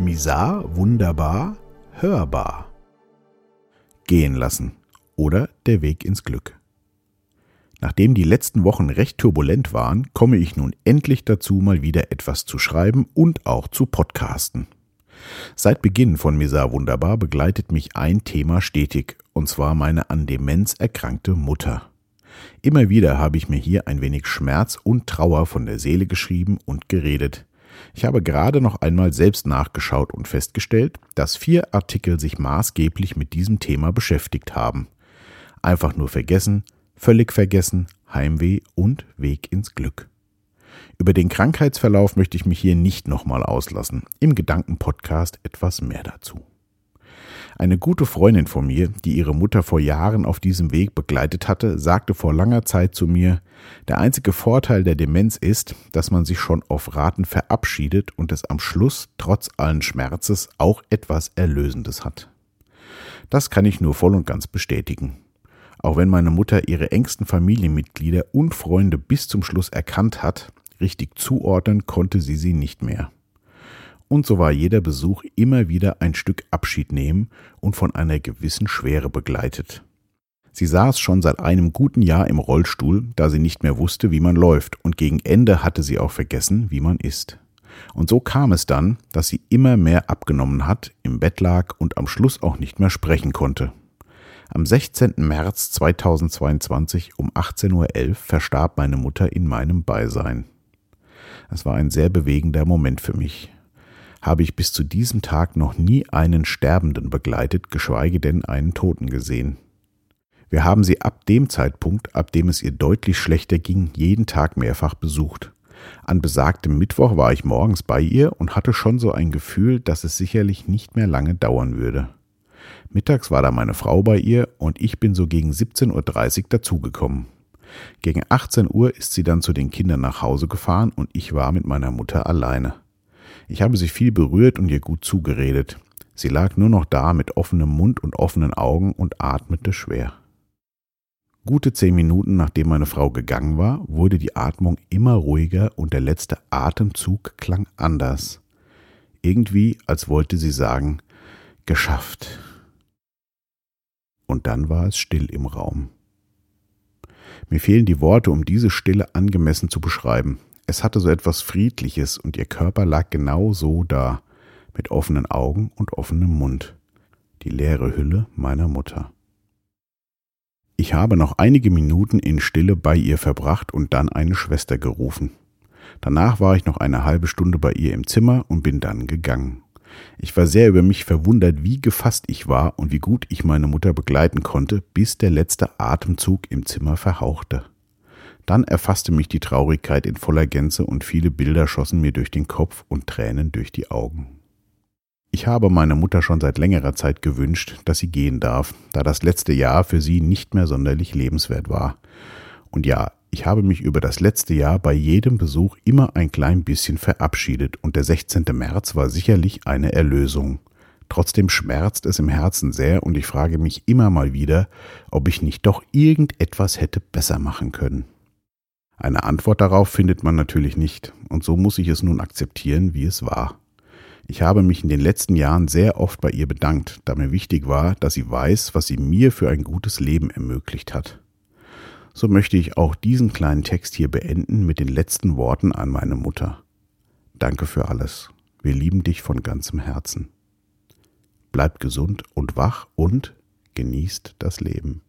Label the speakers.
Speaker 1: Misar, wunderbar, hörbar. Gehen lassen oder der Weg ins Glück. Nachdem die letzten Wochen recht turbulent waren, komme ich nun endlich dazu, mal wieder etwas zu schreiben und auch zu podcasten. Seit Beginn von Misar Wunderbar begleitet mich ein Thema stetig, und zwar meine an Demenz erkrankte Mutter. Immer wieder habe ich mir hier ein wenig Schmerz und Trauer von der Seele geschrieben und geredet. Ich habe gerade noch einmal selbst nachgeschaut und festgestellt, dass vier Artikel sich maßgeblich mit diesem Thema beschäftigt haben. Einfach nur vergessen, völlig vergessen, Heimweh und Weg ins Glück. Über den Krankheitsverlauf möchte ich mich hier nicht nochmal auslassen. Im Gedankenpodcast etwas mehr dazu. Eine gute Freundin von mir, die ihre Mutter vor Jahren auf diesem Weg begleitet hatte, sagte vor langer Zeit zu mir, der einzige Vorteil der Demenz ist, dass man sich schon auf Raten verabschiedet und es am Schluss trotz allen Schmerzes auch etwas Erlösendes hat. Das kann ich nur voll und ganz bestätigen. Auch wenn meine Mutter ihre engsten Familienmitglieder und Freunde bis zum Schluss erkannt hat, richtig zuordnen konnte sie sie nicht mehr. Und so war jeder Besuch immer wieder ein Stück Abschied nehmen und von einer gewissen Schwere begleitet. Sie saß schon seit einem guten Jahr im Rollstuhl, da sie nicht mehr wusste, wie man läuft, und gegen Ende hatte sie auch vergessen, wie man isst. Und so kam es dann, dass sie immer mehr abgenommen hat, im Bett lag und am Schluss auch nicht mehr sprechen konnte. Am 16. März 2022 um 18.11 Uhr verstarb meine Mutter in meinem Beisein. Es war ein sehr bewegender Moment für mich. Habe ich bis zu diesem Tag noch nie einen Sterbenden begleitet, geschweige denn einen Toten gesehen. Wir haben sie ab dem Zeitpunkt, ab dem es ihr deutlich schlechter ging, jeden Tag mehrfach besucht. An besagtem Mittwoch war ich morgens bei ihr und hatte schon so ein Gefühl, dass es sicherlich nicht mehr lange dauern würde. Mittags war da meine Frau bei ihr und ich bin so gegen 17.30 Uhr dazugekommen. Gegen 18 Uhr ist sie dann zu den Kindern nach Hause gefahren und ich war mit meiner Mutter alleine. Ich habe sie viel berührt und ihr gut zugeredet. Sie lag nur noch da mit offenem Mund und offenen Augen und atmete schwer. Gute zehn Minuten nachdem meine Frau gegangen war, wurde die Atmung immer ruhiger und der letzte Atemzug klang anders. Irgendwie, als wollte sie sagen, geschafft und dann war es still im Raum. Mir fehlen die Worte, um diese Stille angemessen zu beschreiben. Es hatte so etwas Friedliches und ihr Körper lag genau so da, mit offenen Augen und offenem Mund. Die leere Hülle meiner Mutter. Ich habe noch einige Minuten in Stille bei ihr verbracht und dann eine Schwester gerufen. Danach war ich noch eine halbe Stunde bei ihr im Zimmer und bin dann gegangen. Ich war sehr über mich verwundert, wie gefasst ich war und wie gut ich meine Mutter begleiten konnte, bis der letzte Atemzug im Zimmer verhauchte. Dann erfasste mich die Traurigkeit in voller Gänze und viele Bilder schossen mir durch den Kopf und Tränen durch die Augen. Ich habe meiner Mutter schon seit längerer Zeit gewünscht, dass sie gehen darf, da das letzte Jahr für sie nicht mehr sonderlich lebenswert war. Und ja, ich habe mich über das letzte Jahr bei jedem Besuch immer ein klein bisschen verabschiedet und der 16. März war sicherlich eine Erlösung. Trotzdem schmerzt es im Herzen sehr und ich frage mich immer mal wieder, ob ich nicht doch irgendetwas hätte besser machen können. Eine Antwort darauf findet man natürlich nicht, und so muss ich es nun akzeptieren, wie es war. Ich habe mich in den letzten Jahren sehr oft bei ihr bedankt, da mir wichtig war, dass sie weiß, was sie mir für ein gutes Leben ermöglicht hat so möchte ich auch diesen kleinen Text hier beenden mit den letzten Worten an meine Mutter. Danke für alles. Wir lieben dich von ganzem Herzen. Bleibt gesund und wach und genießt das Leben.